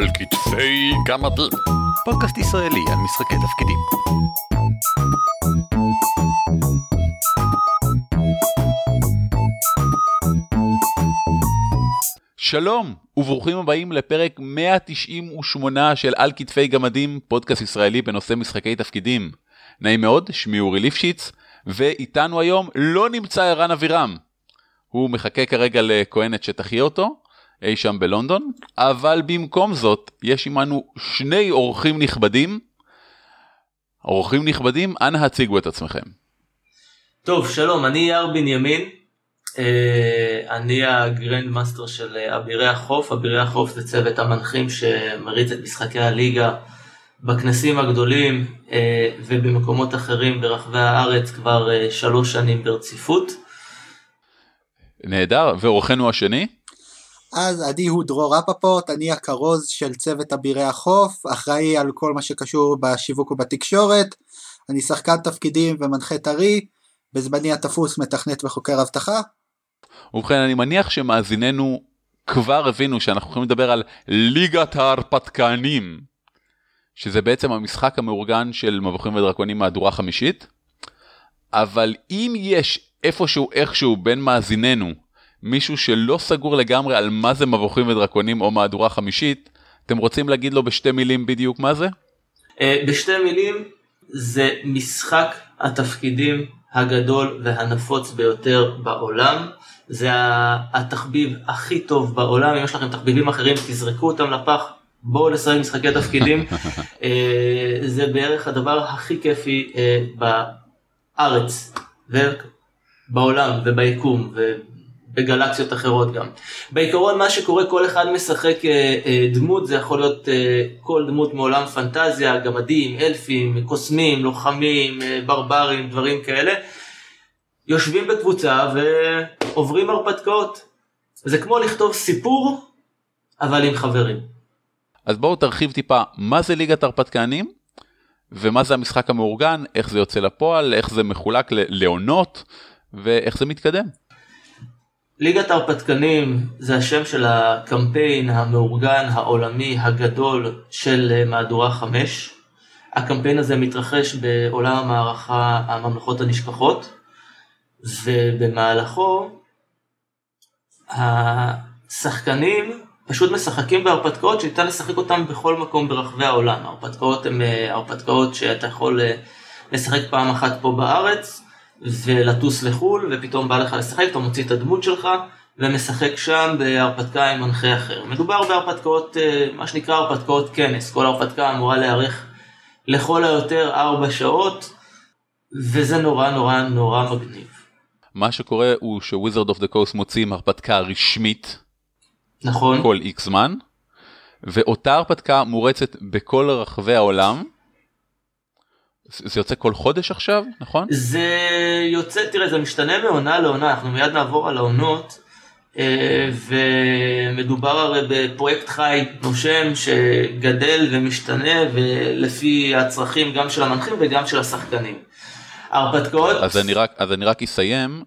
על כתפי גמדים. פודקאסט ישראלי על משחקי תפקידים. שלום וברוכים הבאים לפרק 198 של על כתפי גמדים, פודקאסט ישראלי בנושא משחקי תפקידים. נעים מאוד, שמי אורי ליפשיץ, ואיתנו היום לא נמצא ערן אבירם. הוא מחכה כרגע לכהנת שתחיה אותו, אי שם בלונדון, אבל במקום זאת יש עמנו שני אורחים נכבדים. אורחים נכבדים, אנא הציגו את עצמכם. טוב, שלום, אני יאיר בנימין. אה, אני ה grand master של אה, אבירי החוף. אבירי החוף זה צוות המנחים שמריץ את משחקי הליגה בכנסים הגדולים אה, ובמקומות אחרים ברחבי הארץ כבר שלוש שנים ברציפות. נהדר, ואורחנו השני? אז אני הוא דרור רפפורט, אני הכרוז של צוות אבירי החוף, אחראי על כל מה שקשור בשיווק ובתקשורת, אני שחקן תפקידים ומנחה טרי, בזמני התפוס מתכנת וחוקר אבטחה. ובכן אני מניח שמאזיננו כבר הבינו שאנחנו יכולים לדבר על ליגת ההרפתקנים, שזה בעצם המשחק המאורגן של מבוכים ודרקונים מהדורה חמישית, אבל אם יש איפשהו איכשהו בין מאזיננו מישהו שלא סגור לגמרי על מה זה מבוכים ודרקונים או מהדורה חמישית, אתם רוצים להגיד לו בשתי מילים בדיוק מה זה? אה, בשתי מילים זה משחק התפקידים הגדול והנפוץ ביותר בעולם. זה התחביב הכי טוב בעולם, אם יש לכם תחביבים אחרים תזרקו אותם לפח, בואו לשחק משחקי תפקידים. אה, זה בערך הדבר הכי כיפי אה, בארץ ובעולם וביקום בגלקסיות אחרות גם. בעיקרון מה שקורה כל אחד משחק אה, אה, דמות זה יכול להיות אה, כל דמות מעולם פנטזיה גמדים אלפים קוסמים לוחמים ברברים דברים כאלה. יושבים בקבוצה ועוברים הרפתקאות. זה כמו לכתוב סיפור אבל עם חברים. אז בואו תרחיב טיפה מה זה ליגת הרפתקנים ומה זה המשחק המאורגן איך זה יוצא לפועל איך זה מחולק לעונות ואיך זה מתקדם. ליגת ההרפתקנים זה השם של הקמפיין המאורגן העולמי הגדול של מהדורה 5. הקמפיין הזה מתרחש בעולם המערכה הממלכות הנשכחות ובמהלכו השחקנים פשוט משחקים בהרפתקאות שניתן לשחק אותם בכל מקום ברחבי העולם. ההרפתקאות הן אה, הרפתקאות שאתה יכול אה, לשחק פעם אחת פה בארץ ולטוס לחו"ל, ופתאום בא לך לשחק, אתה מוציא את הדמות שלך, ומשחק שם בהרפתקה עם מנחה אחר. מדובר בהרפתקאות, אה, מה שנקרא הרפתקאות כנס, כל הרפתקה אמורה להיערך לכל היותר 4 שעות, וזה נורא נורא נורא מגניב. מה שקורה הוא ש Wizards of the Coast מוציאים הרפתקה רשמית. נכון. כל איקס זמן. ואותה הרפתקה מורצת בכל רחבי העולם. זה יוצא כל חודש עכשיו, נכון? זה יוצא, תראה, זה משתנה מעונה לעונה, אנחנו מיד נעבור על העונות, אה, ומדובר הרי בפרויקט חי נושם שגדל ומשתנה ולפי הצרכים גם של המנחים וגם של השחקנים. ההרפתקאות... אז אני רק, אז אני רק אסיים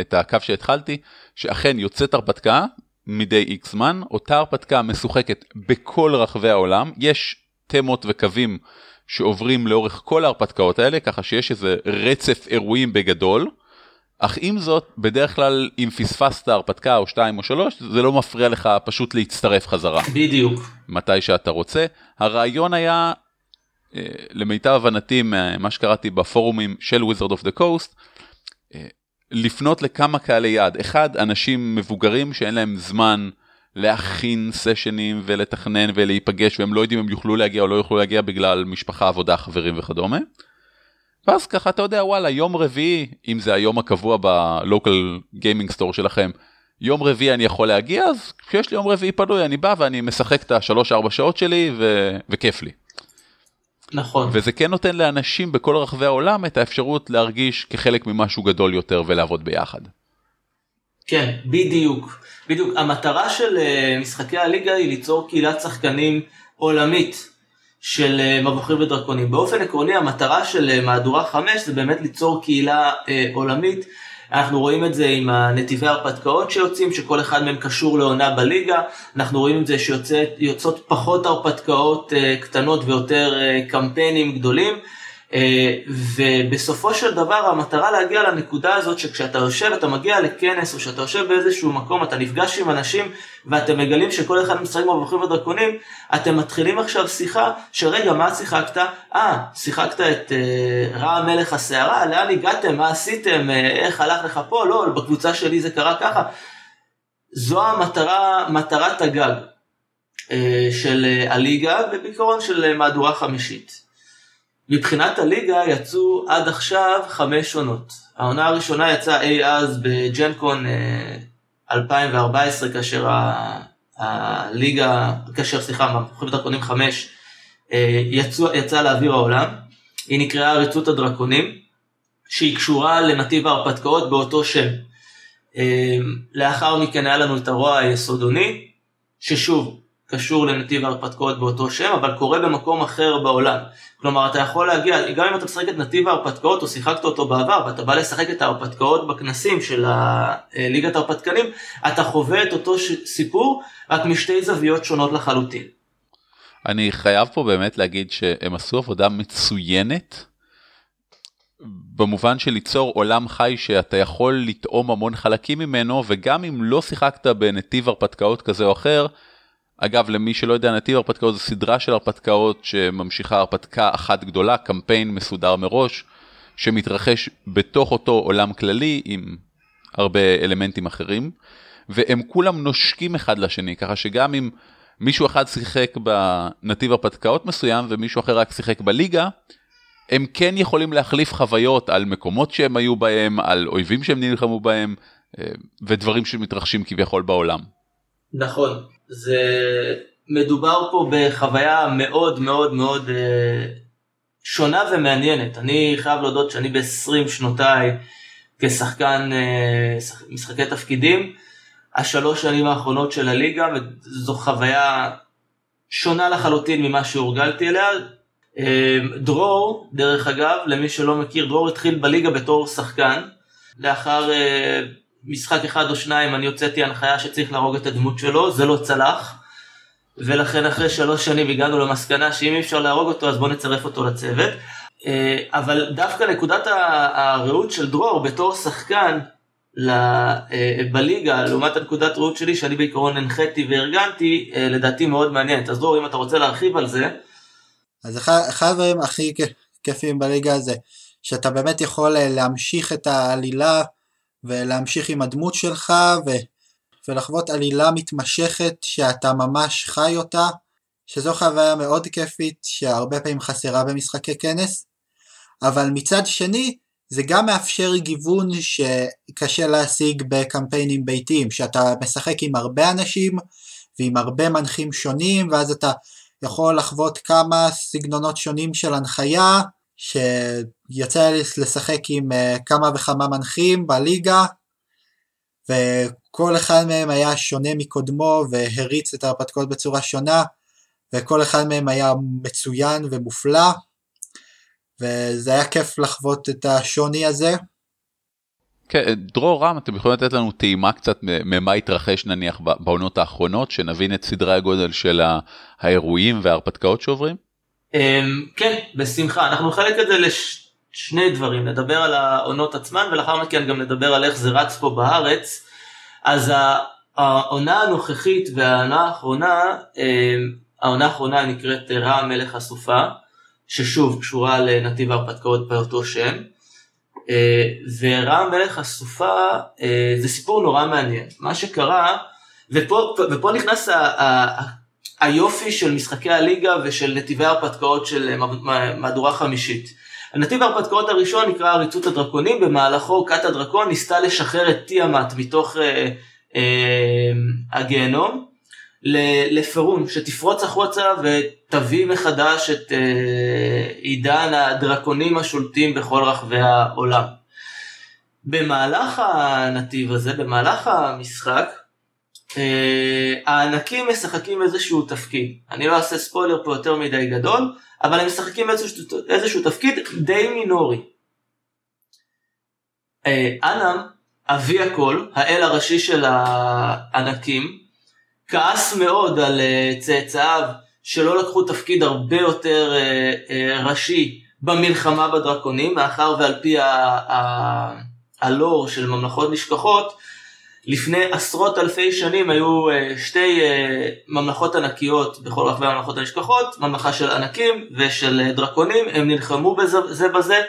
את הקו שהתחלתי, שאכן יוצאת הרפתקה מדי איקס זמן, אותה הרפתקה משוחקת בכל רחבי העולם, יש תמות וקווים שעוברים לאורך כל ההרפתקאות האלה, ככה שיש איזה רצף אירועים בגדול, אך עם זאת, בדרך כלל אם פספסת הרפתקה או שתיים או שלוש, זה לא מפריע לך פשוט להצטרף חזרה. בדיוק. מתי שאתה רוצה. הרעיון היה, אה, למיטב הבנתי מה שקראתי בפורומים של Wizard of the Coast, אה, לפנות לכמה קהלי יעד. אחד, אנשים מבוגרים שאין להם זמן להכין סשנים ולתכנן ולהיפגש והם לא יודעים אם יוכלו להגיע או לא יוכלו להגיע בגלל משפחה עבודה חברים וכדומה. ואז ככה אתה יודע וואלה יום רביעי אם זה היום הקבוע בלוקל גיימינג סטור שלכם יום רביעי אני יכול להגיע אז כשיש לי יום רביעי פנוי אני בא ואני משחק את השלוש ארבע שעות שלי ו... וכיף לי. נכון. וזה כן נותן לאנשים בכל רחבי העולם את האפשרות להרגיש כחלק ממשהו גדול יותר ולעבוד ביחד. כן, בדיוק. בדיוק. המטרה של אה, משחקי הליגה היא ליצור קהילת שחקנים עולמית של אה, מבוכים ודרקונים. באופן עקרוני המטרה של אה, מהדורה 5 זה באמת ליצור קהילה עולמית אנחנו רואים את זה עם הנתיבי הרפתקאות שיוצאים, שכל אחד מהם קשור לעונה בליגה, אנחנו רואים את זה שיוצאות פחות הרפתקאות אה, קטנות ויותר אה, קמפיינים גדולים. אה, ובסופו של דבר המטרה להגיע לנקודה הזאת שכשאתה יושב, אתה מגיע לכנס או שאתה יושב באיזשהו מקום, אתה נפגש עם אנשים ואתם מגלים שכל אחד משחק מבוכים ודרקונים, אתם מתחילים עכשיו שיחה שרגע מה שיחקת? אה, שיחקת את אה, רע המלך הסערה, לאן הגעתם? מה עשיתם? אה, איך הלך לך פה? לא, בקבוצה שלי זה קרה ככה. זו המטרה, מטרת הגג אה, של הליגה ובעיקרון של מהדורה חמישית. מבחינת הליגה יצאו עד עכשיו חמש עונות. העונה הראשונה יצאה אי אז בג'נקון 2014 אה, כאשר הליגה, כאשר סליחה, מבחורים דרקונים 5 יצא, יצא לאוויר העולם. היא נקראה עריצות הדרקונים, שהיא קשורה לנתיב ההרפתקאות באותו שם. אה, לאחר מכן היה לנו את הרוע היסודוני, ששוב, קשור לנתיב ההרפתקאות באותו שם, אבל קורה במקום אחר בעולם. כלומר, אתה יכול להגיע, גם אם אתה משחק את נתיב ההרפתקאות או שיחקת אותו בעבר, ואתה בא לשחק את ההרפתקאות בכנסים של ליגת ההרפתקנים, אתה חווה את אותו סיפור, רק משתי זוויות שונות לחלוטין. אני חייב פה באמת להגיד שהם עשו עבודה מצוינת. במובן של ליצור עולם חי שאתה יכול לטעום המון חלקים ממנו וגם אם לא שיחקת בנתיב הרפתקאות כזה או אחר אגב, למי שלא יודע, נתיב הרפתקאות זו סדרה של הרפתקאות שממשיכה הרפתקה אחת גדולה, קמפיין מסודר מראש, שמתרחש בתוך אותו עולם כללי עם הרבה אלמנטים אחרים, והם כולם נושקים אחד לשני, ככה שגם אם מישהו אחד שיחק בנתיב הרפתקאות מסוים ומישהו אחר רק שיחק בליגה, הם כן יכולים להחליף חוויות על מקומות שהם היו בהם, על אויבים שהם נלחמו בהם, אה, ודברים שמתרחשים כביכול בעולם. נכון, זה מדובר פה בחוויה מאוד מאוד מאוד אה, שונה ומעניינת. אני חייב להודות שאני ב-20 שנותיי כשחקן אה, משחקי תפקידים, השלוש שנים האחרונות של הליגה, זו חוויה שונה לחלוטין ממה שהורגלתי אליה. אה, דרור, דרך אגב, למי שלא מכיר, דרור התחיל בליגה בתור שחקן, לאחר משחק אחד או שניים אני הוצאתי הנחיה שצריך להרוג את הדמות שלו, זה לא צלח. ולכן אחרי שלוש שנים הגענו למסקנה שאם אי אפשר להרוג אותו אז בוא נצרף אותו לצוות. אה, אבל דווקא נקודת הראות של דרור בתור שחקן אה, בליגה לעומת הנקודת ראות שלי שאני בעיקרון הנחיתי וארגנתי אה, לדעתי מאוד מעניינת. אז דרור אם אתה רוצה להרחיב על זה. אז אחד הדברים הכי כיפים בליגה זה שאתה באמת יכול להמשיך את העלילה ולהמשיך עם הדמות שלך ו... ולחוות עלילה מתמשכת שאתה ממש חי אותה, שזו חוויה מאוד כיפית שהרבה פעמים חסרה במשחקי כנס, אבל מצד שני זה גם מאפשר גיוון שקשה להשיג בקמפיינים ביתיים, שאתה משחק עם הרבה אנשים ועם הרבה מנחים שונים ואז אתה יכול לחוות כמה סגנונות שונים של הנחיה שיוצא לי לשחק עם אה, כמה וכמה מנחים בליגה וכל אחד מהם היה שונה מקודמו והריץ את ההרפתקאות בצורה שונה וכל אחד מהם היה מצוין ומופלא וזה היה כיף לחוות את השוני הזה. כן, דרור רם, אתם יכולים לתת לנו טעימה קצת ממה התרחש נניח בעונות האחרונות, שנבין את סדרי הגודל של האירועים וההרפתקאות שעוברים? אמ, כן, בשמחה. אנחנו נחלק את זה לשני דברים, נדבר על העונות עצמן ולאחר מכן גם נדבר על איך זה רץ פה בארץ. אז העונה הנוכחית והעונה האחרונה, אמ, העונה האחרונה נקראת רע המלך הסופה, ששוב קשורה לנתיב ההרפתקאות באותו שם. אה, ורע המלך הסופה אה, זה סיפור נורא מעניין. מה שקרה, ופה, ופה נכנס היופי של משחקי הליגה ושל נתיבי ההרפתקאות של מהדורה חמישית. הנתיב ההרפתקאות הראשון נקרא עריצות הדרקונים, במהלכו כת הדרקון ניסתה לשחרר את תיאמת מתוך אה, אה, הגיהנום לפרון, שתפרוץ החוצה ותביא מחדש את אה, עידן הדרקונים השולטים בכל רחבי העולם. במהלך הנתיב הזה, במהלך המשחק, אה, הענקים משחקים איזשהו תפקיד. אני לא אעשה ספוילר פה יותר מדי גדול, אבל הם משחקים איזשהו, איזשהו תפקיד די מינורי. אה, אנם אבי הכל, האל הראשי של הענקים, כעס מאוד על אה, צאצאיו שלא לקחו תפקיד הרבה יותר אה, אה, ראשי במלחמה בדרקונים, מאחר ועל פי הלור של ממלכות נשכחות, לפני עשרות אלפי שנים היו שתי ממלכות ענקיות בכל רחבי הממלכות הנשכחות, ממלכה של ענקים ושל דרקונים, הם נלחמו בזה בזה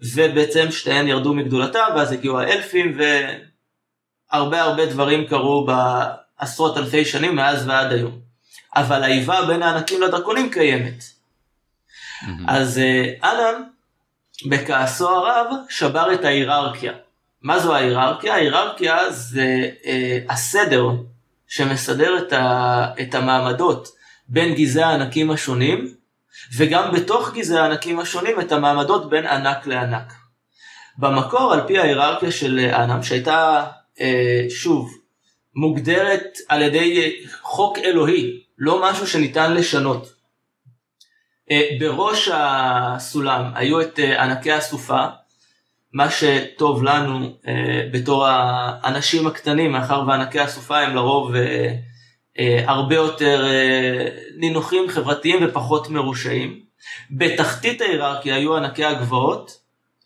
ובעצם שתיהן ירדו מגדולתם ואז הגיעו האלפים והרבה הרבה דברים קרו בעשרות אלפי שנים מאז ועד היום. אבל האיבה בין הענקים לדרקונים קיימת. Mm-hmm. אז אה, אנם בכעסו הרב שבר את ההיררכיה. מה זו ההיררכיה? ההיררכיה זה אה, הסדר שמסדר את, ה, את המעמדות בין גזעי הענקים השונים וגם בתוך גזעי הענקים השונים את המעמדות בין ענק לענק. במקור על פי ההיררכיה של אנם שהייתה אה, שוב מוגדרת על ידי חוק אלוהי לא משהו שניתן לשנות. אה, בראש הסולם היו את אה, ענקי הסופה מה שטוב לנו אה, בתור האנשים הקטנים מאחר וענקי הסופה הם לרוב אה, הרבה יותר אה, נינוחים חברתיים ופחות מרושעים. בתחתית ההיררכיה היו ענקי הגבעות,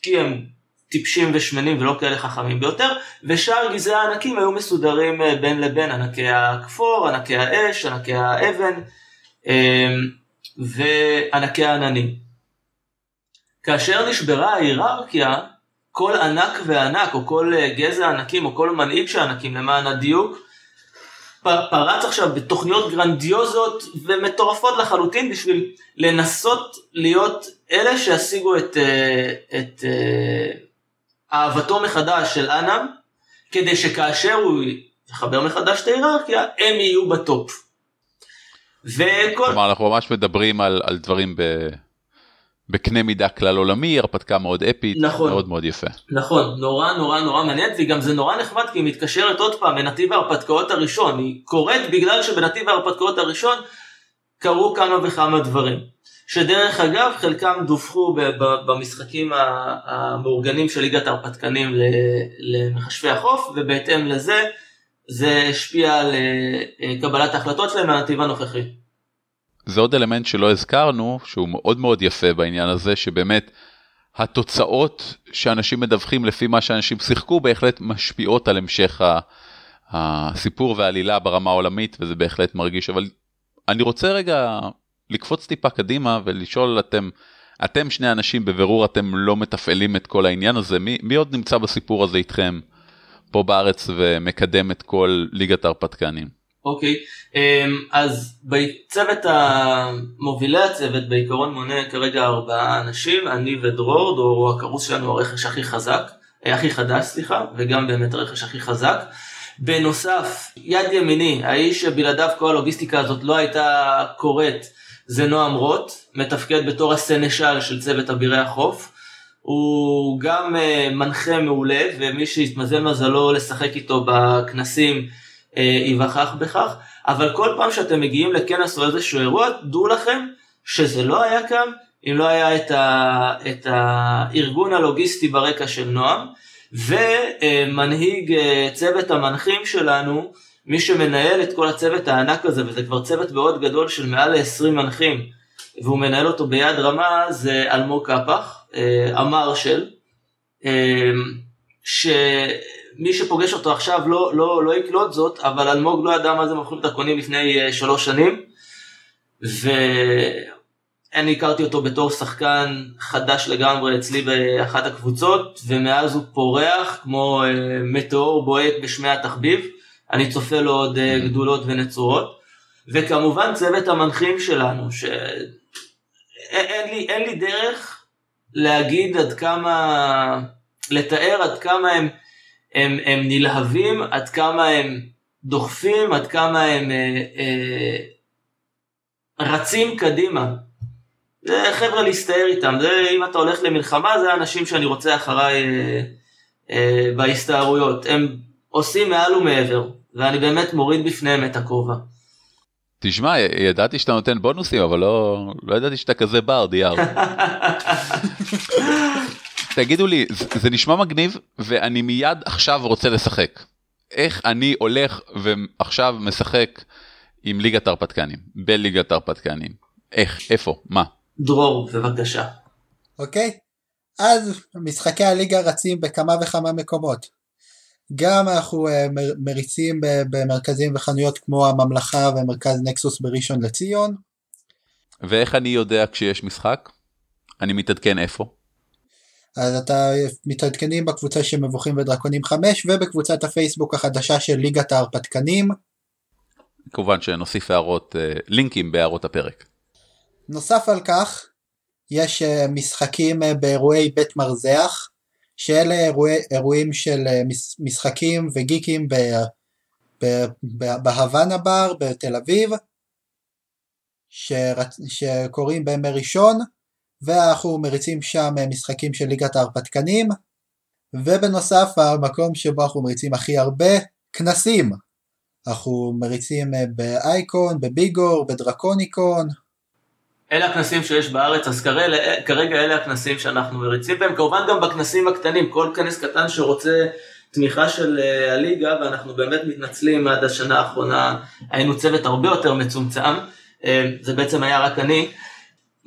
כי הם טיפשים ושמנים ולא כאלה חכמים ביותר, ושאר גזעי הענקים היו מסודרים אה, בין לבין ענקי הכפור, ענקי האש, ענקי האבן וענקי העננים. כאשר נשברה ההיררכיה, כל ענק וענק, או כל גזע ענקים, או כל מנהיג של ענקים למען הדיוק, פרץ עכשיו בתוכניות גרנדיוזות ומטורפות לחלוטין בשביל לנסות להיות אלה שישיגו את, אה, את אה, אהבתו מחדש של אנם, כדי שכאשר הוא יחבר מחדש את ההיררכיה, הם יהיו בטופ. וכל... כלומר אנחנו ממש מדברים על, על דברים ב... בקנה מידה כלל עולמי, הרפתקה מאוד אפית, נכון, מאוד מאוד יפה. נכון, נורא נורא נורא מעניין, וגם זה נורא נחמד כי היא מתקשרת עוד פעם לנתיב ההרפתקאות הראשון, היא קורית בגלל שבנתיב ההרפתקאות הראשון קרו כמה וכמה דברים. שדרך אגב חלקם דווחו במשחקים המאורגנים של ליגת ההרפתקנים למחשבי החוף, ובהתאם לזה זה השפיע על אה, קבלת ההחלטות שלהם מהנתיב הנוכחי. זה עוד אלמנט שלא הזכרנו, שהוא מאוד מאוד יפה בעניין הזה, שבאמת התוצאות שאנשים מדווחים לפי מה שאנשים שיחקו בהחלט משפיעות על המשך הסיפור והעלילה ברמה העולמית, וזה בהחלט מרגיש, אבל אני רוצה רגע לקפוץ טיפה קדימה ולשאול אתם, אתם שני אנשים בבירור אתם לא מתפעלים את כל העניין הזה, מי, מי עוד נמצא בסיפור הזה איתכם פה בארץ ומקדם את כל ליגת ההרפתקנים? אוקיי, אמ, אז בצוות המובילי הצוות בעיקרון מונה כרגע ארבעה אנשים, אני ודרור, דרור הוא הכרוס שלנו הרכש הכי חזק, אה, הכי חדש סליחה, וגם באמת הרכש הכי חזק. בנוסף, יד ימיני, האיש שבלעדיו כל הלוגיסטיקה הזאת לא הייתה קורית, זה נועם רוט, מתפקד בתור הסנשל של צוות אבירי החוף. הוא גם uh, מנחה מעולה, ומי שהתמזל מזלו לשחק איתו בכנסים, אה, ייווכח בכך, אבל כל פעם שאתם מגיעים לכנס או איזשהו אירוע, דעו לכם שזה לא היה כאן אם לא היה את, ה, את הארגון הלוגיסטי ברקע של נועם, ומנהיג אה, צוות המנחים שלנו, מי שמנהל את כל הצוות הענק הזה, וזה כבר צוות מאוד גדול של מעל ל-20 מנחים, והוא מנהל אותו ביד רמה, זה אלמוג קפח, אה, המרשל, ש... מי שפוגש אותו עכשיו לא, לא, לא יקלוט זאת, אבל אלמוג לא ידע מה זה מוכרים דרכונים לפני uh, שלוש שנים, ואני הכרתי אותו בתור שחקן חדש לגמרי אצלי באחת הקבוצות, ומאז הוא פורח כמו uh, מטאור בועט בשמי התחביב, אני צופה לו עוד uh, גדולות ונצורות, וכמובן צוות המנחים שלנו, שאין לי, אין לי דרך להגיד עד כמה, לתאר עד כמה הם הם, הם נלהבים, עד כמה הם דוחפים, עד כמה הם אה, אה, רצים קדימה. זה חבר'ה להסתער איתם, זה אם אתה הולך למלחמה זה האנשים שאני רוצה אחריי אה, אה, בהסתערויות, הם עושים מעל ומעבר, ואני באמת מוריד בפניהם את הכובע. תשמע, ידעתי שאתה נותן בונוסים, אבל לא, לא ידעתי שאתה כזה בר, דיאר. תגידו לי, זה, זה נשמע מגניב ואני מיד עכשיו רוצה לשחק. איך אני הולך ועכשיו משחק עם ליגת הרפתקנים, בליגת הרפתקנים? איך, איפה, מה? דרור, בבקשה. אוקיי? אז משחקי הליגה רצים בכמה וכמה מקומות. גם אנחנו אה, מריצים במרכזים וחנויות כמו הממלכה ומרכז נקסוס בראשון לציון. ואיך אני יודע כשיש משחק? אני מתעדכן איפה? אז אתה מתעדכנים בקבוצה של מבוכים ודרקונים 5 ובקבוצת הפייסבוק החדשה של ליגת ההרפתקנים. כמובן שנוסיף הערות, אה, לינקים בהערות הפרק. נוסף על כך, יש אה, משחקים אה, באירועי בית מרזח, שאלה אירועי, אירועים של מש- משחקים וגיקים ב, ב, ב, בהוואנה בר בתל אביב, שקורים בימי ראשון, ואנחנו מריצים שם אה, משחקים של ליגת ההרפתקנים, ובנוסף המקום שבו אנחנו מריצים הכי הרבה, כנסים. אנחנו מריצים אה, באייקון, בביגור, בדרקוניקון, אלה הכנסים שיש בארץ, אז כרגע, אלה הכנסים שאנחנו מריצים בהם, כמובן גם בכנסים הקטנים, כל כנס קטן שרוצה תמיכה של אה, הליגה, ואנחנו באמת מתנצלים עד השנה האחרונה, היינו צוות הרבה יותר מצומצם, זה בעצם היה רק אני,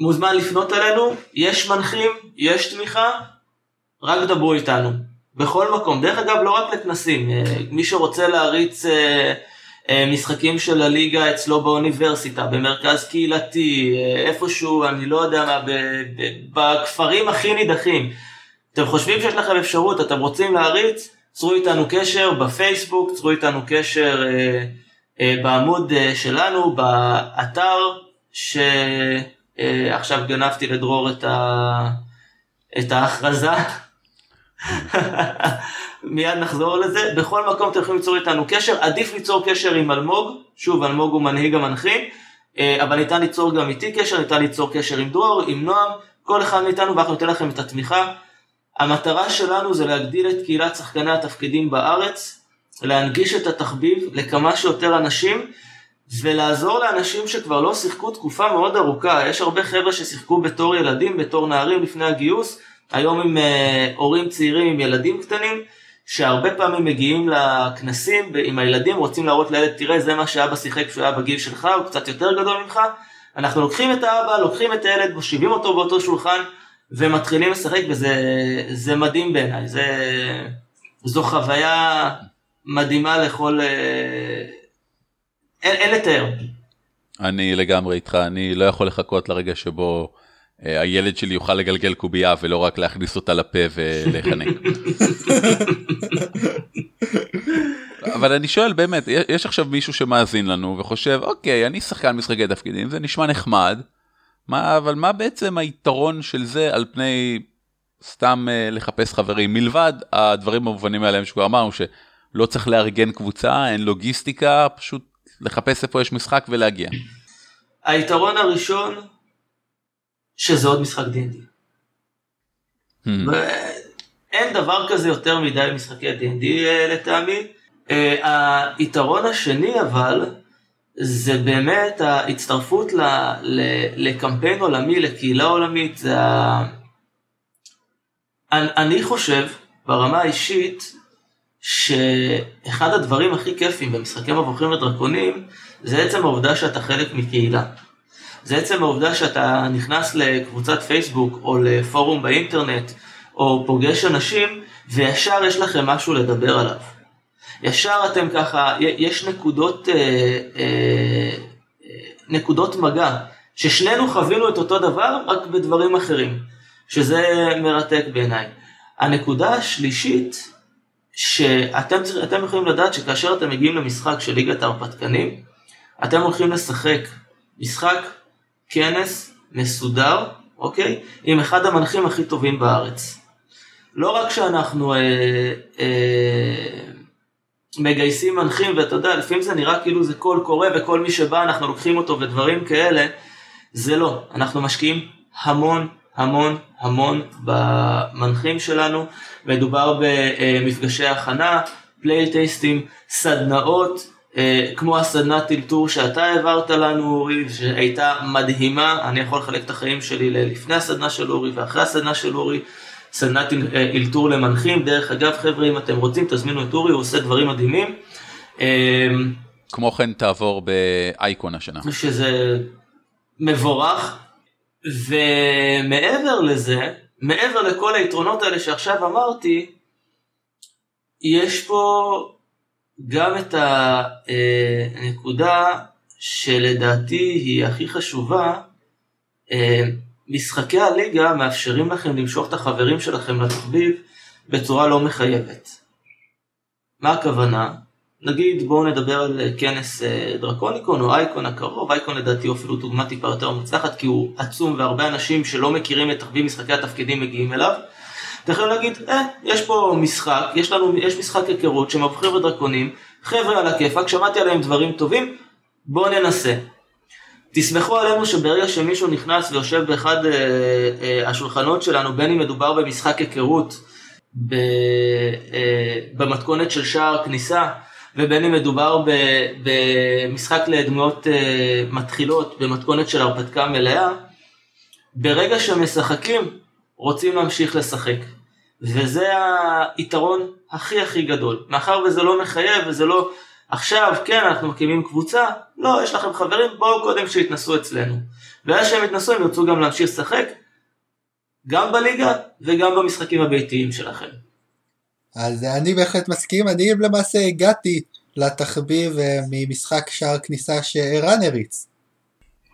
מוזמן לפנות אלינו, יש מנחים, יש תמיכה, רק דברו איתנו, בכל מקום, דרך אגב לא רק לכנסים, אה, מי שרוצה להריץ אה, אה, משחקים של הליגה אצלו באוניברסיטה, במרכז קהילתי, איפשהו, אני לא יודע מה, בכפרים הכי נידחים. אתם חושבים שיש לכם אפשרות, אתם רוצים להריץ, צרו איתנו קשר בפייסבוק, צרו איתנו קשר אה, אה, בעמוד אה, שלנו, באתר, שעכשיו גנבתי לדרור את, ה, את ההכרזה. מיד נחזור לזה. בכל מקום אתם יכולים ליצור איתנו קשר, עדיף ליצור קשר עם אלמוג, שוב אלמוג הוא מנהיג המנחים, אה, אבל ניתן ליצור גם איתי קשר, ניתן ליצור קשר עם דרור, עם נועם, כל אחד מאיתנו ואנחנו ניתן לכם את התמיכה. המטרה שלנו זה להגדיל את קהילת שחקני התפקידים בארץ, להנגיש את התחביב לכמה שיותר אנשים, ולעזור לאנשים שכבר לא שיחקו תקופה מאוד ארוכה. יש הרבה חבר'ה ששיחקו בתור ילדים, בתור נערים לפני הגיוס, היום עם uh, הורים צעירים עם ילדים קטנים, שהרבה פעמים מגיעים לכנסים עם הילדים, רוצים להראות לילד, תראה זה מה שאבא שיחק כשהוא היה בגיל שלך, הוא קצת יותר גדול ממך. אנחנו לוקחים את האבא, לוקחים את הילד, מושיבים אותו באותו שולחן, ומתחילים לשחק, וזה זה מדהים בעיניי. זו חוויה מדהימה לכל... Uh, אין, אין לתאר. אני לגמרי איתך, אני לא יכול לחכות לרגע שבו אה, הילד שלי יוכל לגלגל קובייה ולא רק להכניס אותה לפה ולחנק. אבל אני שואל באמת, יש עכשיו מישהו שמאזין לנו וחושב, אוקיי, אני שחקן משחקי תפקידים, זה נשמע נחמד, מה, אבל מה בעצם היתרון של זה על פני סתם אה, לחפש חברים, מלבד הדברים המובנים האלה שכבר אמרנו, שלא צריך לארגן קבוצה, אין לוגיסטיקה, פשוט לחפש איפה יש משחק ולהגיע. היתרון הראשון, שזה עוד משחק D&D. Hmm. אין דבר כזה יותר מדי משחקי D&D אה, לטעמי. אה, היתרון השני אבל, זה באמת ההצטרפות ל, ל, לקמפיין עולמי, לקהילה עולמית, זה ה... אני, אני חושב, ברמה האישית, שאחד הדברים הכי כיפים במשחקי מבוכים ודרקונים, זה עצם העובדה שאתה חלק מקהילה. זה עצם העובדה שאתה נכנס לקבוצת פייסבוק או לפורום באינטרנט, או פוגש אנשים, וישר יש לכם משהו לדבר עליו. ישר אתם ככה, יש נקודות, אה, אה, נקודות מגע, ששנינו חווינו את אותו דבר, רק בדברים אחרים, שזה מרתק בעיניי. הנקודה השלישית, שאתם אתם יכולים לדעת שכאשר אתם מגיעים למשחק של ליגת ההרפתקנים, אתם הולכים לשחק משחק, כנס, מסודר, אוקיי? עם אחד המנחים הכי טובים בארץ. לא רק שאנחנו אה, אה, מגייסים מנחים, ואתה יודע, לפעמים זה נראה כאילו זה קול קורא, וכל מי שבא אנחנו לוקחים אותו ודברים כאלה, זה לא. אנחנו משקיעים המון המון המון במנחים שלנו, מדובר במפגשי הכנה, פלייטייסטים, סדנאות, כמו הסדנת טלטור שאתה העברת לנו אורי, שהייתה מדהימה, אני יכול לחלק את החיים שלי לפני הסדנה של אורי ואחרי הסדנה של אורי, סדנת אלתור למנחים, דרך אגב חבר'ה אם אתם רוצים תזמינו את אורי, הוא עושה דברים מדהימים. כמו כן תעבור באייקון השנה. שזה מבורך, ומעבר לזה, מעבר לכל היתרונות האלה שעכשיו אמרתי, יש פה גם את הנקודה שלדעתי היא הכי חשובה, משחקי הליגה מאפשרים לכם למשוך את החברים שלכם לתחביב בצורה לא מחייבת. מה הכוונה? נגיד בואו נדבר על כנס אה, דרקוניקון או אייקון הקרוב, אייקון לדעתי הוא אפילו דוגמה טיפה יותר מוצלחת כי הוא עצום והרבה אנשים שלא מכירים את תחביב משחקי התפקידים מגיעים אליו. אתם יכולים להגיד, אה, יש פה משחק, יש לנו, יש משחק היכרות שמבחיר בדרקונים, חבר'ה על הכיפאק, שמעתי עליהם דברים טובים, בואו ננסה. תסמכו עלינו שברגע שמישהו נכנס ויושב באחד אה, אה, השולחנות שלנו, בין אם מדובר במשחק היכרות, ב, אה, במתכונת של שער כניסה, ובין אם מדובר במשחק לדמויות אה, מתחילות במתכונת של הרפתקה מלאה, ברגע שמשחקים רוצים להמשיך לשחק. וזה היתרון הכי הכי גדול. מאחר וזה לא מחייב וזה לא עכשיו כן אנחנו מקימים קבוצה, לא יש לכם חברים בואו קודם שיתנסו אצלנו. ואז שהם יתנסו הם ירצו גם להמשיך לשחק גם בליגה וגם במשחקים הביתיים שלכם. אז אני בהחלט מסכים, אני למעשה הגעתי לתחביב אה, ממשחק שער כניסה שערן הריץ.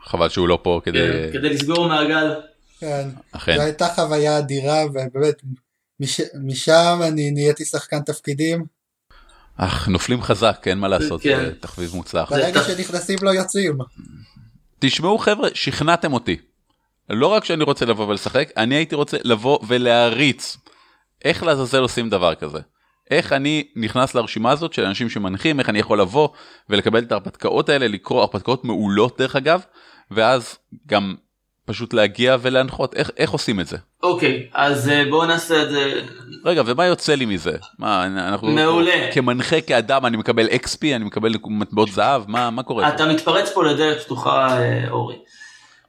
חבל שהוא לא פה כדי... כן, כדי לסגור מעגל. כן, אכן. זו הייתה חוויה אדירה ובאמת מש... משם אני נהייתי שחקן תפקידים. אך נופלים חזק אין מה לעשות כן. זה תחביב מוצלח. ברגע שנכנסים לא יוצאים. תשמעו חבר'ה שכנעתם אותי. לא רק שאני רוצה לבוא ולשחק אני הייתי רוצה לבוא ולהריץ. איך לעזאזל עושים דבר כזה? איך אני נכנס לרשימה הזאת של אנשים שמנחים, איך אני יכול לבוא ולקבל את ההרפתקאות האלה, לקרוא הרפתקאות מעולות דרך אגב, ואז גם פשוט להגיע ולהנחות, איך, איך עושים את זה? אוקיי, okay, אז uh, בואו נעשה את זה. רגע, ומה יוצא לי מזה? מה, אנחנו... מעולה. כמנחה, כאדם, אני מקבל XP, אני מקבל מטבעות זהב, מה, מה קורה? אתה פה? מתפרץ פה לדלת פתוחה, אה, אורי.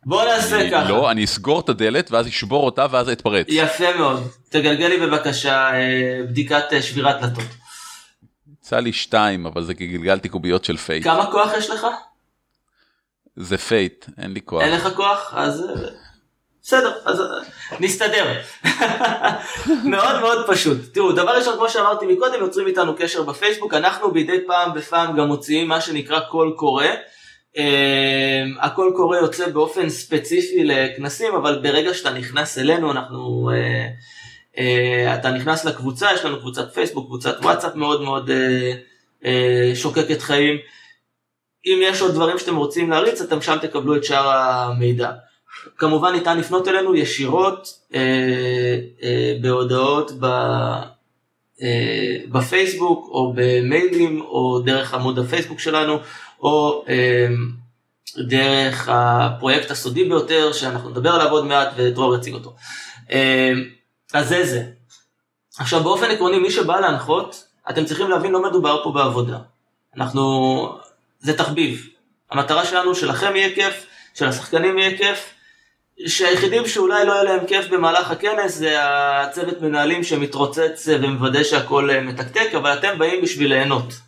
בוא נעשה אני, ככה. לא, אני אסגור את הדלת ואז אשבור אותה ואז אתפרץ. יפה מאוד. תגלגל לי בבקשה אה, בדיקת אה, שבירת דלתות. יצא לי שתיים, אבל זה כי גלגלתי קוביות של Fate. כמה כוח יש לך? זה Fate, אין לי כוח. אין לך כוח? אז אה, בסדר, אז נסתדר. מאוד מאוד פשוט. תראו, דבר ראשון, כמו שאמרתי מקודם, יוצרים איתנו קשר בפייסבוק, אנחנו מדי פעם בפעם גם מוציאים מה שנקרא קול קורא. אה, הקול קורא יוצא באופן ספציפי לכנסים, אבל ברגע שאתה נכנס אלינו, אנחנו, אה, אה, אתה נכנס לקבוצה, יש לנו קבוצת פייסבוק, קבוצת וואטסאפ מאוד מאוד uh, שוקקת חיים. אם יש עוד דברים שאתם רוצים להריץ, אתם שם תקבלו את שאר המידע. כמובן ניתן לפנות אלינו ישירות uh, uh, בהודעות ב... בפייסבוק או במיילים או דרך עמוד הפייסבוק שלנו או אמ, דרך הפרויקט הסודי ביותר שאנחנו נדבר עליו עוד מעט ודרור יציג אותו. אמ, אז זה זה. עכשיו באופן עקרוני מי שבא להנחות אתם צריכים להבין לא מדובר פה בעבודה. אנחנו זה תחביב. המטרה שלנו שלכם יהיה כיף, של השחקנים יהיה כיף, שהיחידים שאולי לא יהיה להם כיף במהלך הכנס זה הצוות מנהלים שמתרוצץ ומוודא שהכל מתקתק, אבל אתם באים בשביל ליהנות.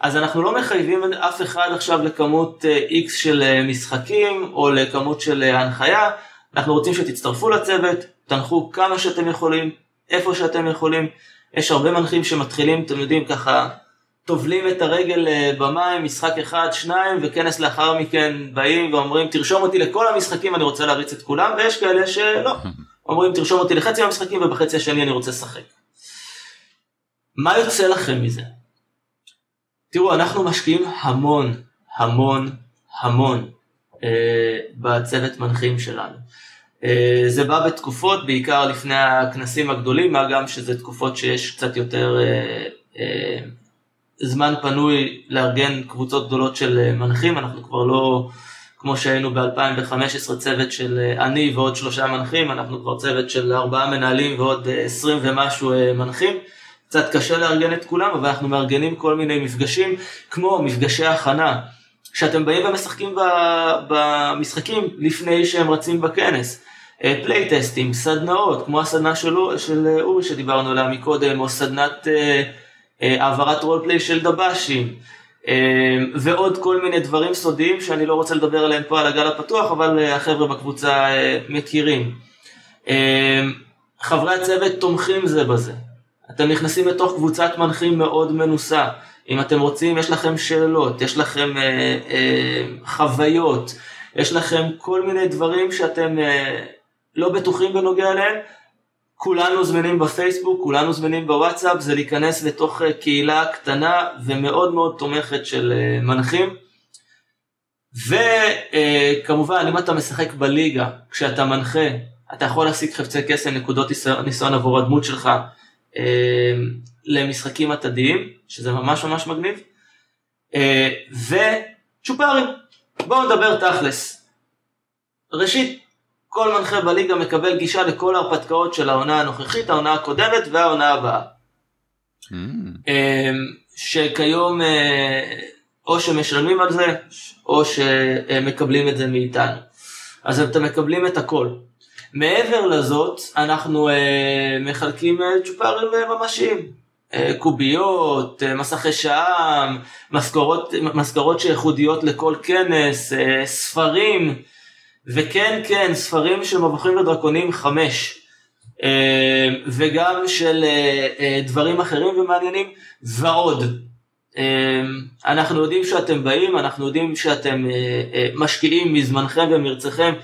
אז אנחנו לא מחייבים אף אחד עכשיו לכמות X אה, של אה, משחקים או לכמות של אה, הנחיה, אנחנו רוצים שתצטרפו לצוות, תנחו כמה שאתם יכולים, איפה שאתם יכולים. יש הרבה מנחים שמתחילים, אתם יודעים, ככה טובלים את הרגל במים, משחק אחד, שניים, וכנס לאחר מכן באים ואומרים תרשום אותי לכל המשחקים, אני רוצה להריץ את כולם, ויש כאלה שלא, אומרים תרשום אותי לחצי מהמשחקים ובחצי השני אני רוצה לשחק. מה יוצא לכם מזה? תראו, אנחנו משקיעים המון, המון, המון אה, בצוות מנחים שלנו. אה, זה בא בתקופות, בעיקר לפני הכנסים הגדולים, מה גם שזה תקופות שיש קצת יותר אה, אה, זמן פנוי לארגן קבוצות גדולות של אה, מנחים, אנחנו כבר לא, כמו שהיינו ב-2015, צוות של אה, אני ועוד שלושה מנחים, אנחנו כבר צוות של ארבעה מנהלים ועוד אה, עשרים ומשהו אה, מנחים. קצת קשה לארגן את כולם, אבל אנחנו מארגנים כל מיני מפגשים, כמו מפגשי הכנה, שאתם באים ומשחקים במשחקים לפני שהם רצים בכנס. פלייטסטים, סדנאות, כמו הסדנה שלו, של אורי שדיברנו עליה מקודם, או סדנת העברת roleplay של דב"שים. ועוד כל מיני דברים סודיים שאני לא רוצה לדבר עליהם פה על הגל הפתוח, אבל החבר'ה בקבוצה מכירים. חברי הצוות תומכים זה בזה. אתם נכנסים לתוך קבוצת מנחים מאוד מנוסה. אם אתם רוצים, יש לכם שאלות, יש לכם אה, אה, חוויות, יש לכם כל מיני דברים שאתם אה, לא בטוחים בנוגע אליהם. כולנו זמינים בפייסבוק, כולנו זמינים בוואטסאפ, זה להיכנס לתוך אה, קהילה קטנה ומאוד מאוד תומכת של אה, מנחים. וכמובן, אה, אם אתה משחק בליגה, כשאתה מנחה, אתה יכול להשיג חפצי קסם, נקודות ניסיון עבור הדמות שלך למשחקים עתדיים, שזה ממש ממש מגניב, אה, וצ'ופרים. בואו נדבר תכלס. ראשית, כל מנחה בליגה מקבל גישה לכל ההרפתקאות של העונה הנוכחית, העונה הקודמת והעונה הבאה. Mm. שכיום או שמשלמים על זה, או שמקבלים את זה מאיתנו. אז אתם מקבלים את הכל. מעבר לזאת, אנחנו אה, מחלקים אה, צ'ופרים אה, ממשיים. אה, קוביות, אה, מסכי שעם, משכורות, שייחודיות לכל כנס, אה, ספרים, וכן, כן, ספרים של מבוכים ודרקונים חמש. אה, וגם של אה, אה, דברים אחרים ומעניינים ועוד. אה, אנחנו יודעים שאתם באים, אנחנו יודעים שאתם אה, אה, משקיעים מזמנכם ומרצכם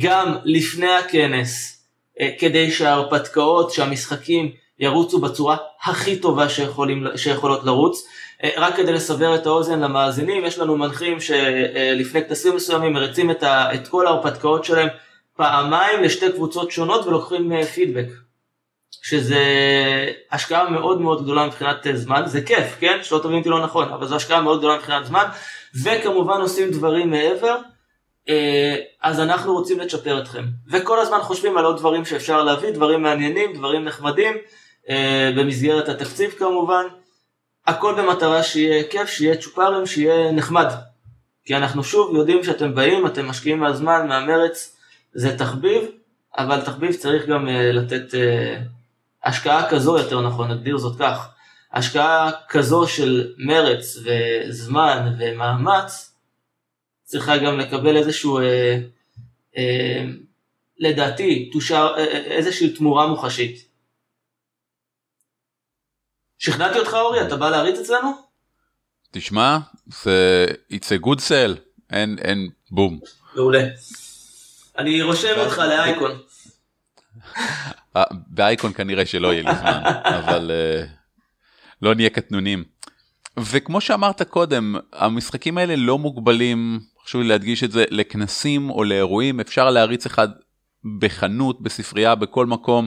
גם לפני הכנס, אה, כדי שההרפתקאות, שהמשחקים ירוצו בצורה הכי טובה שיכולים, שיכולות לרוץ. אה, רק כדי לסבר את האוזן למאזינים, יש לנו מנחים שלפני כנסים מסוימים מריצים את, את כל ההרפתקאות שלהם פעמיים לשתי קבוצות שונות ולוקחים פידבק. שזה השקעה מאוד מאוד גדולה מבחינת זמן, זה כיף, כן? שלא תבין אותי לא נכון, אבל זו השקעה מאוד גדולה מבחינת זמן, וכמובן עושים דברים מעבר. אה, אז אנחנו רוצים לצ'פר אתכם. וכל הזמן חושבים על עוד דברים שאפשר להביא, דברים מעניינים, דברים נחמדים, אה, במסגרת התקציב כמובן. הכל במטרה שיהיה כיף, שיהיה צ'ופרים, שיהיה נחמד. כי אנחנו שוב יודעים שאתם באים, אתם משקיעים מהזמן, מהמרץ, זה תחביב, אבל תחביב צריך גם אה, לתת השקעה כזו, יותר נכון, נגדיר זאת כך. השקעה כזו של מרץ וזמן ומאמץ, צריכה גם לקבל איזשהו, אה, אה, לדעתי, תושר, אה, אה, איזושהי תמורה מוחשית. שכנעתי אותך אורי, אתה בא להריץ אצלנו? תשמע, זה it's a good sell, אין, אין, בום. מעולה. אני רושם אותך לאייקון. אה, באייקון כנראה שלא יהיה לי זמן, אבל uh, לא נהיה קטנונים. וכמו שאמרת קודם, המשחקים האלה לא מוגבלים חשוב לי להדגיש את זה, לכנסים או לאירועים, אפשר להריץ אחד בחנות, בספרייה, בכל מקום.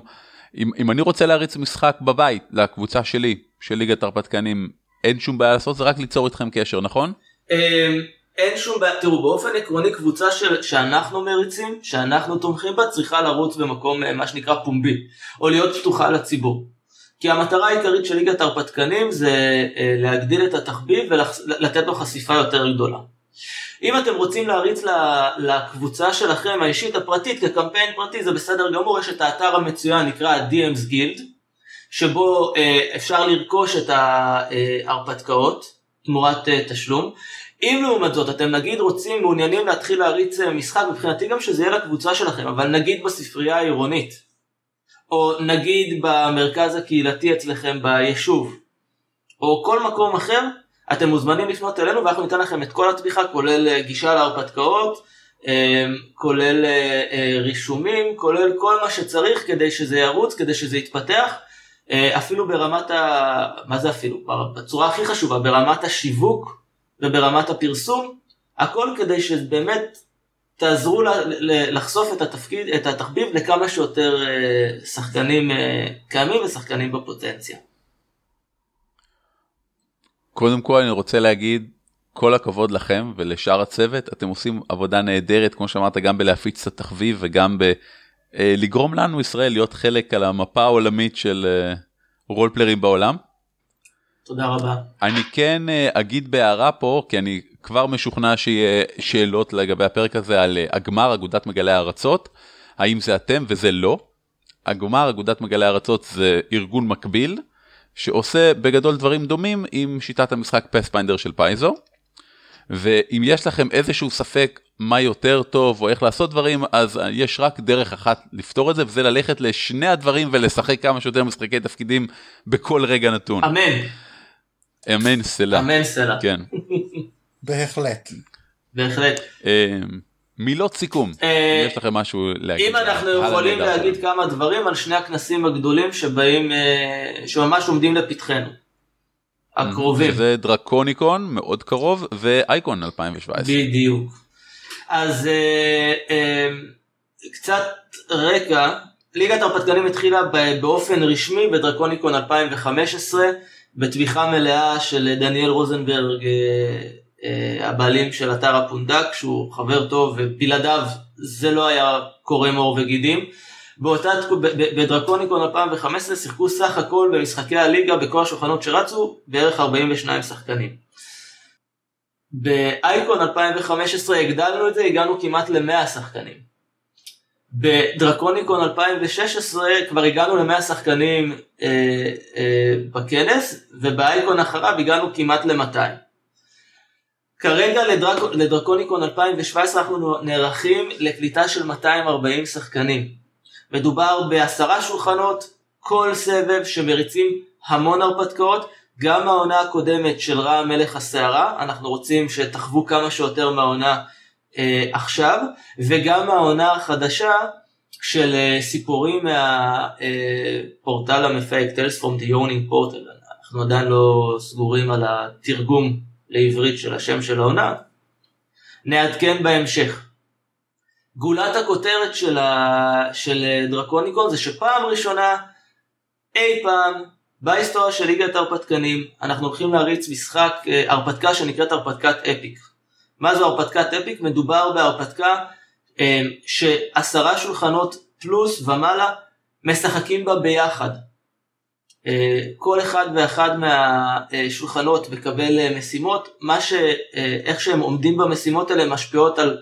אם, אם אני רוצה להריץ משחק בבית לקבוצה שלי, של ליגת הרפתקנים, אין שום בעיה לעשות, זה רק ליצור איתכם קשר, נכון? אמ, אין שום בעיה, תראו באופן עקרוני קבוצה של, שאנחנו מריצים, שאנחנו תומכים בה, צריכה לרוץ במקום אה, מה שנקרא פומבי, או להיות פתוחה לציבור. כי המטרה העיקרית של ליגת הרפתקנים זה אה, להגדיל את התחביב ולתת לו חשיפה יותר גדולה. אם אתם רוצים להריץ לקבוצה שלכם האישית הפרטית כקמפיין פרטי זה בסדר גמור, יש את האתר המצוין נקרא DM's Guild, שבו אה, אפשר לרכוש את ההרפתקאות תמורת אה, תשלום. אם לעומת זאת אתם נגיד רוצים, מעוניינים להתחיל להריץ אה, משחק, מבחינתי גם שזה יהיה לקבוצה שלכם, אבל נגיד בספרייה העירונית, או נגיד במרכז הקהילתי אצלכם ביישוב, או כל מקום אחר, אתם מוזמנים לפנות אלינו ואנחנו ניתן לכם את כל התמיכה כולל אה, גישה להרפתקאות, אה, כולל אה, רישומים, כולל כל מה שצריך כדי שזה ירוץ, כדי שזה יתפתח, אפילו ברמת ה... מה זה אפילו? בצורה הכי חשובה, ברמת השיווק וברמת הפרסום, הכל כדי שבאמת תעזרו לחשוף את התפקיד, את התחביב לכמה שיותר שחקנים קיימים ושחקנים בפוטנציה. קודם כל אני רוצה להגיד כל הכבוד לכם ולשאר הצוות, אתם עושים עבודה נהדרת, כמו שאמרת, גם בלהפיץ את התחביב וגם בלגרום אה, לנו ישראל להיות חלק על המפה העולמית של אה, רולפלרים בעולם. תודה רבה. אני כן אה, אגיד בהערה פה, כי אני כבר משוכנע שיהיה שאלות לגבי הפרק הזה על הגמר, אגודת מגלי הארצות. האם זה אתם וזה לא. הגמר, אגודת מגלי ארצות, זה ארגון מקביל, שעושה בגדול דברים דומים עם שיטת המשחק פספיינדר של פייזו. ואם יש לכם איזשהו ספק מה יותר טוב או איך לעשות דברים, אז יש רק דרך אחת לפתור את זה, וזה ללכת לשני הדברים ולשחק כמה שיותר משחקי תפקידים בכל רגע נתון. אמן. אמן סלע. אמן סלע. כן. בהחלט. בהחלט. מילות סיכום, אה, אם יש לכם משהו להגיד. אם אנחנו יכולים. להגיד כמה דברים על שני הכנסים הגדולים שבאים, אה, שממש עומדים לפתחנו. הקרובים. שזה דרקוניקון מאוד קרוב ואייקון 2017. בדיוק. אז אה, קצת רקע, ליגת הרפתקנים התחילה באופן רשמי בדרקוניקון 2015 בתמיכה מלאה של דניאל רוזנברג, הבעלים של אתר הפונדק, שהוא חבר טוב ובלעדיו זה לא היה קורם עור וגידים. באותה, תקו- ב- ב- בדרקוניקון 2015 שיחקו סך הכל במשחקי הליגה בכל השולחנות שרצו בערך 42 שחקנים. באייקון 2015 הגדלנו את זה, הגענו כמעט ל-100 שחקנים. בדרקוניקון 2016 כבר הגענו ל-100 שחקנים אה, אה, בכנס, ובאייקון אחריו הגענו כמעט ל-200. כרגע לדרק, לדרקוניקון 2017 אנחנו נערכים לקליטה של 240 שחקנים. מדובר בעשרה שולחנות, כל סבב שמריצים המון הרפתקאות, גם העונה הקודמת של רע מלך הסערה, אנחנו רוצים שתחוו כמה שיותר מהעונה אה, עכשיו, וגם העונה החדשה של אה, סיפורים מהפורטל המפייק, Tales from the Owning Portal, אנחנו עדיין לא סגורים על התרגום לעברית של השם של העונה, נעדכן בהמשך. גולת הכותרת של, ה... של דרקוניקון זה שפעם ראשונה אי פעם בהיסטוריה של ליגת ההרפתקנים אנחנו הולכים להריץ משחק אה, הרפתקה שנקראת הרפתקת אפיק. מה זו הרפתקת אפיק? מדובר בהרפתקה אה, שעשרה שולחנות פלוס ומעלה משחקים בה ביחד. אה, כל אחד ואחד מהשולחנות מקבל אה, משימות, מה ש... אה, איך שהם עומדים במשימות האלה משפיעות על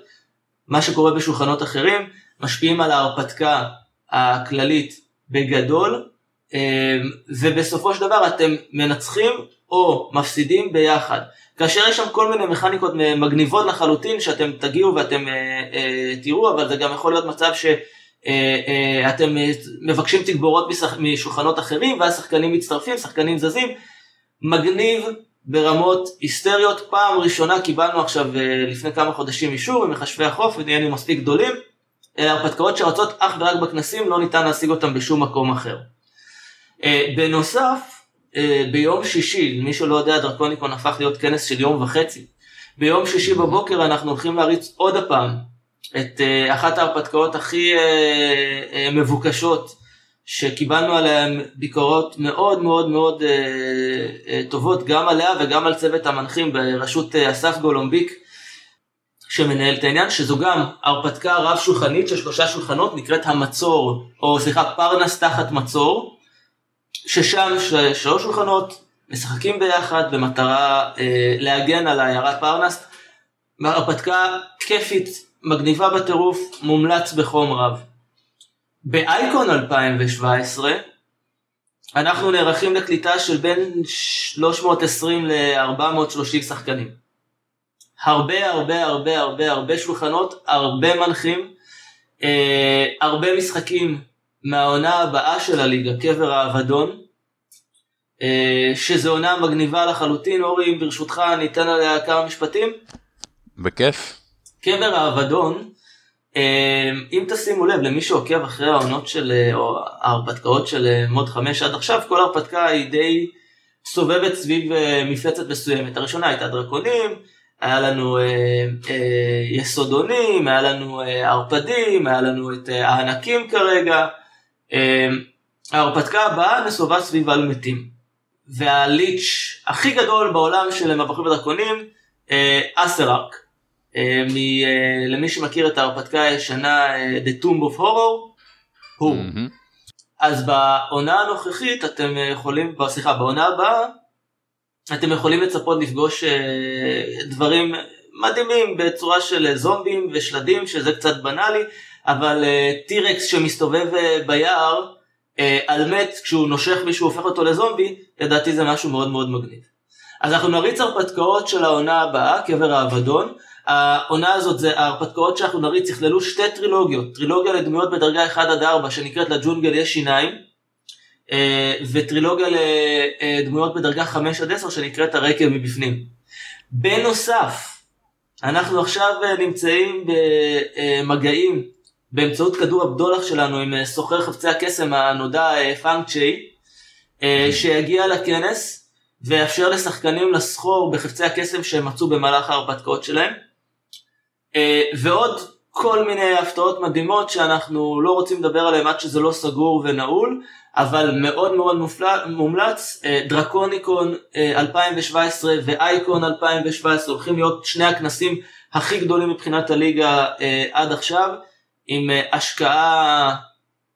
מה שקורה בשולחנות אחרים, משפיעים על ההרפתקה הכללית בגדול, ובסופו של דבר אתם מנצחים או מפסידים ביחד. כאשר יש שם כל מיני מכניקות מגניבות לחלוטין שאתם תגיעו ואתם תראו, אבל זה גם יכול להיות מצב ש... אה, אה, אתם אה, מבקשים תגבורות משולחנות אחרים ואז שחקנים מצטרפים, שחקנים זזים, מגניב ברמות היסטריות, פעם ראשונה קיבלנו עכשיו לפני כמה חודשים אישור ממחשבי החוף ונהיינו מספיק גדולים, הרפתקאות שרצות אך ורק בכנסים, לא ניתן להשיג אותם בשום מקום אחר. בנוסף, ביום שישי, מי שלא יודע, דרקוניקון הפך להיות כנס של יום וחצי. ביום שישי בבוקר אנחנו הולכים להריץ עוד הפעם את אה, אחת ההרפתקאות הכי אה, אה, מבוקשות שקיבלנו עליהן ביקורות מאוד מאוד מאוד טובות גם עליה וגם על צוות המנחים בראשות אסף גולומביק שמנהל את העניין שזו גם הרפתקה רב שולחנית של שלושה שולחנות נקראת המצור או סליחה פרנס תחת מצור ששם שלוש שולחנות משחקים ביחד במטרה להגן על עיירת פרנס. הרפתקה כיפית מגניבה בטירוף מומלץ בחום רב. באייקון 2017 אנחנו נערכים לקליטה של בין 320 ל-430 שחקנים. הרבה הרבה הרבה הרבה הרבה שולחנות, הרבה מנחים, אה, הרבה משחקים מהעונה הבאה של הליגה, קבר האבדון, אה, שזו עונה מגניבה לחלוטין, אורי ברשותך אני אתן עליה כמה משפטים. בכיף. קבר האבדון, אה, אם תשימו לב למי שעוקב אחרי העונות של, אה, או ההרפתקאות של אה, מוד 5 עד עכשיו, כל הרפתקה היא די סובבת סביב אה, מפלצת מסוימת. הראשונה הייתה דרקונים, היה לנו אה, אה, יסודונים, היה לנו אה, ערפדים, היה לנו את אה, הענקים כרגע. אה, ההרפתקה הבאה נסובה סביב על מתים. והליץ' הכי גדול בעולם של מבוכים ודרקונים, אה, אסרארק. אה, אה, למי שמכיר את ההרפתקה הישנה אה, The Tomb of Horror, הוא. אז בעונה הנוכחית אתם יכולים, סליחה, בעונה הבאה אתם יכולים לצפות לפגוש דברים מדהימים בצורה של זומבים ושלדים שזה קצת בנאלי, אבל טירקס שמסתובב ביער על מת כשהוא נושך מישהו הופך אותו לזומבי, לדעתי זה משהו מאוד מאוד מגניב. אז אנחנו נריץ הרפתקאות של העונה הבאה, קבר האבדון. העונה הזאת זה ההרפתקאות שאנחנו נריץ יכללו שתי טרילוגיות, טרילוגיה לדמויות בדרגה 1 עד 4 שנקראת לג'ונגל יש שיניים, אה, וטרילוגיה לדמויות בדרגה 5 עד 10 שנקראת הרקב מבפנים. בנוסף, אנחנו עכשיו נמצאים במגעים באמצעות כדור הבדולח שלנו עם סוחר חפצי הקסם הנודע פאנק צ'יי, אה, שיגיע לכנס ויאפשר לשחקנים לסחור בחפצי הקסם שהם מצאו במהלך ההרפתקאות שלהם. אה, ועוד כל מיני הפתעות מדהימות שאנחנו לא רוצים לדבר עליהן עד שזה לא סגור ונעול, אבל מאוד מאוד מופלא, מומלץ, אה, דרקוניקון 2017 ואייקון 2017 הולכים להיות שני הכנסים הכי גדולים מבחינת הליגה עד עכשיו. עם אה, השקעה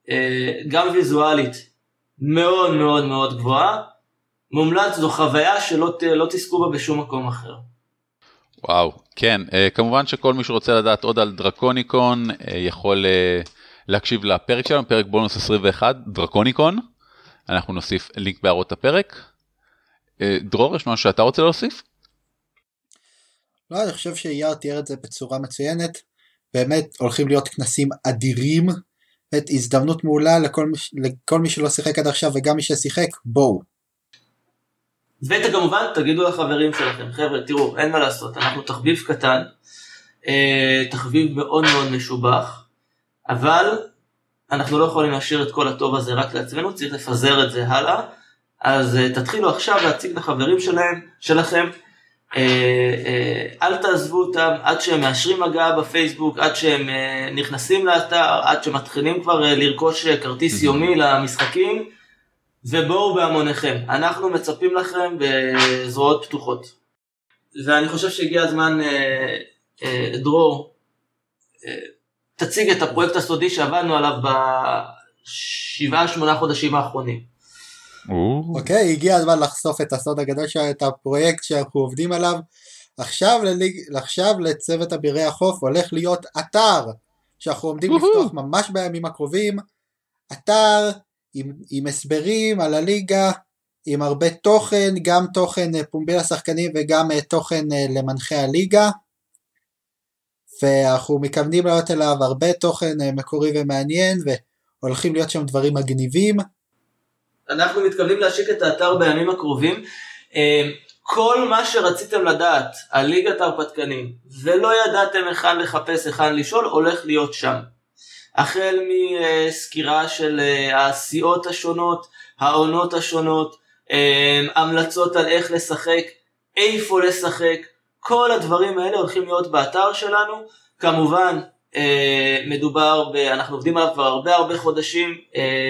אה, גם ויזואלית מאוד מאוד מאוד גבוהה. מומלץ זו חוויה שלא לא תזכו בה בשום מקום אחר. וואו, כן, אה, כמובן שכל מי שרוצה לדעת עוד על דרקוניקון יכול להקשיב לפרק שלנו, פרק בונוס 21, דרקוניקון. אנחנו נוסיף לינק בהערות הפרק. דרור, יש משהו שאתה רוצה להוסיף? לא, אני חושב שאייר תיאר את זה בצורה מצוינת. באמת הולכים להיות כנסים אדירים, באמת הזדמנות מעולה לכל, לכל מי שלא שיחק עד עכשיו וגם מי ששיחק, בואו. וכמובן תגידו לחברים שלכם, חבר'ה תראו אין מה לעשות, אנחנו תחביב קטן, אה, תחביב מאוד מאוד משובח, אבל אנחנו לא יכולים להשאיר את כל הטוב הזה רק לעצמנו, צריך לפזר את זה הלאה, אז אה, תתחילו עכשיו להציג לחברים שלהם, שלכם, אה, אל תעזבו אותם עד שהם מאשרים הגעה בפייסבוק, עד שהם נכנסים לאתר, עד שמתחילים כבר לרכוש כרטיס יומי למשחקים, ובואו בהמוניכם. אנחנו מצפים לכם בזרועות פתוחות. ואני חושב שהגיע הזמן, דרור, תציג את הפרויקט הסודי שעבדנו עליו בשבעה שמונה חודשים האחרונים. אוקיי, הגיע הזמן לחשוף את הסוד הגדול של את הפרויקט שאנחנו עובדים עליו. עכשיו, לליג, עכשיו לצוות אבירי החוף הולך להיות אתר שאנחנו עומדים לפתוח ממש בימים הקרובים. אתר עם, עם הסברים על הליגה, עם הרבה תוכן, גם תוכן אה, פומבי לשחקנים וגם אה, תוכן אה, למנחי הליגה. ואנחנו מתכוונים לעלות אליו הרבה תוכן מקורי ומעניין והולכים להיות שם דברים מגניבים. אנחנו מתכוונים להשיק את האתר בימים הקרובים. כל מה שרציתם לדעת על ליגת ההרפתקנים ולא ידעתם היכן לחפש, היכן לשאול, הולך להיות שם. החל מסקירה של אה, הסיעות השונות, העונות השונות, אה, המלצות על איך לשחק, איפה לשחק, כל הדברים האלה הולכים להיות באתר שלנו. כמובן, אה, מדובר, ב, אנחנו עובדים עליו כבר הרבה הרבה חודשים,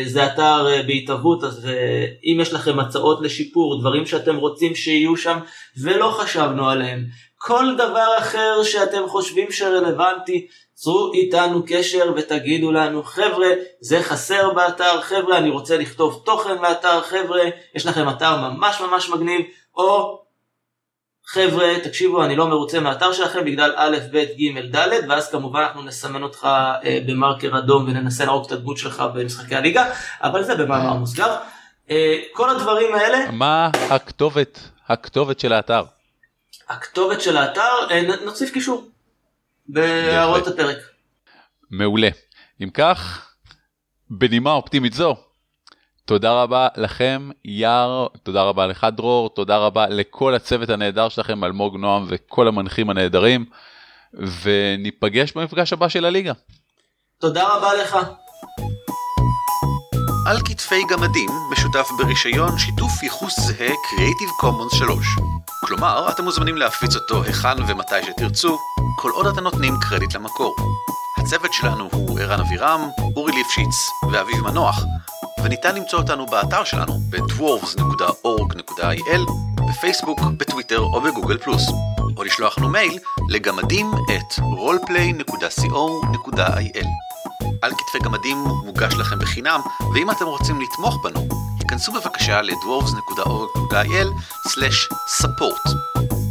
זה אתר בהתהוות, אז אם יש לכם הצעות לשיפור, דברים שאתם רוצים שיהיו שם ולא חשבנו עליהם, כל דבר אחר שאתם חושבים שרלוונטי, צרו איתנו קשר ותגידו לנו חבר'ה זה חסר באתר, חבר'ה אני רוצה לכתוב תוכן לאתר, חבר'ה יש לכם אתר ממש ממש מגניב, או חבר'ה, תקשיבו, אני לא מרוצה מהאתר שלכם בגלל א', ב', ג', ד', ואז כמובן אנחנו נסמן אותך אה, במרקר אדום וננסה להרוג את הדמות שלך במשחקי הליגה, אבל זה במאמר מוסגר. אה, כל הדברים האלה... מה הכתובת, הכתובת של האתר? הכתובת של האתר, אה, נוסיף קישור בהערות הפרק. מעולה. אם כך, בנימה אופטימית זו, תודה רבה לכם יאר, תודה רבה לך דרור, תודה רבה לכל הצוות הנהדר שלכם, אלמוג נועם וכל המנחים הנהדרים, וניפגש במפגש הבא של הליגה. תודה רבה לך. על כתפי גמדים משותף ברישיון שיתוף ייחוס זהה Creative Commons 3. כלומר, אתם מוזמנים להפיץ אותו היכן ומתי שתרצו, כל עוד אתם נותנים קרדיט למקור. הצוות שלנו הוא ערן אבירם, אורי ליפשיץ ואביב מנוח, וניתן למצוא אותנו באתר שלנו ב-dwarves.org.il, בפייסבוק, בטוויטר או בגוגל פלוס, או לשלוח לנו מייל לגמדים את roleplay.co.il. על כתפי גמדים מוגש לכם בחינם, ואם אתם רוצים לתמוך בנו, היכנסו בבקשה ל-dwarves.org.il/support.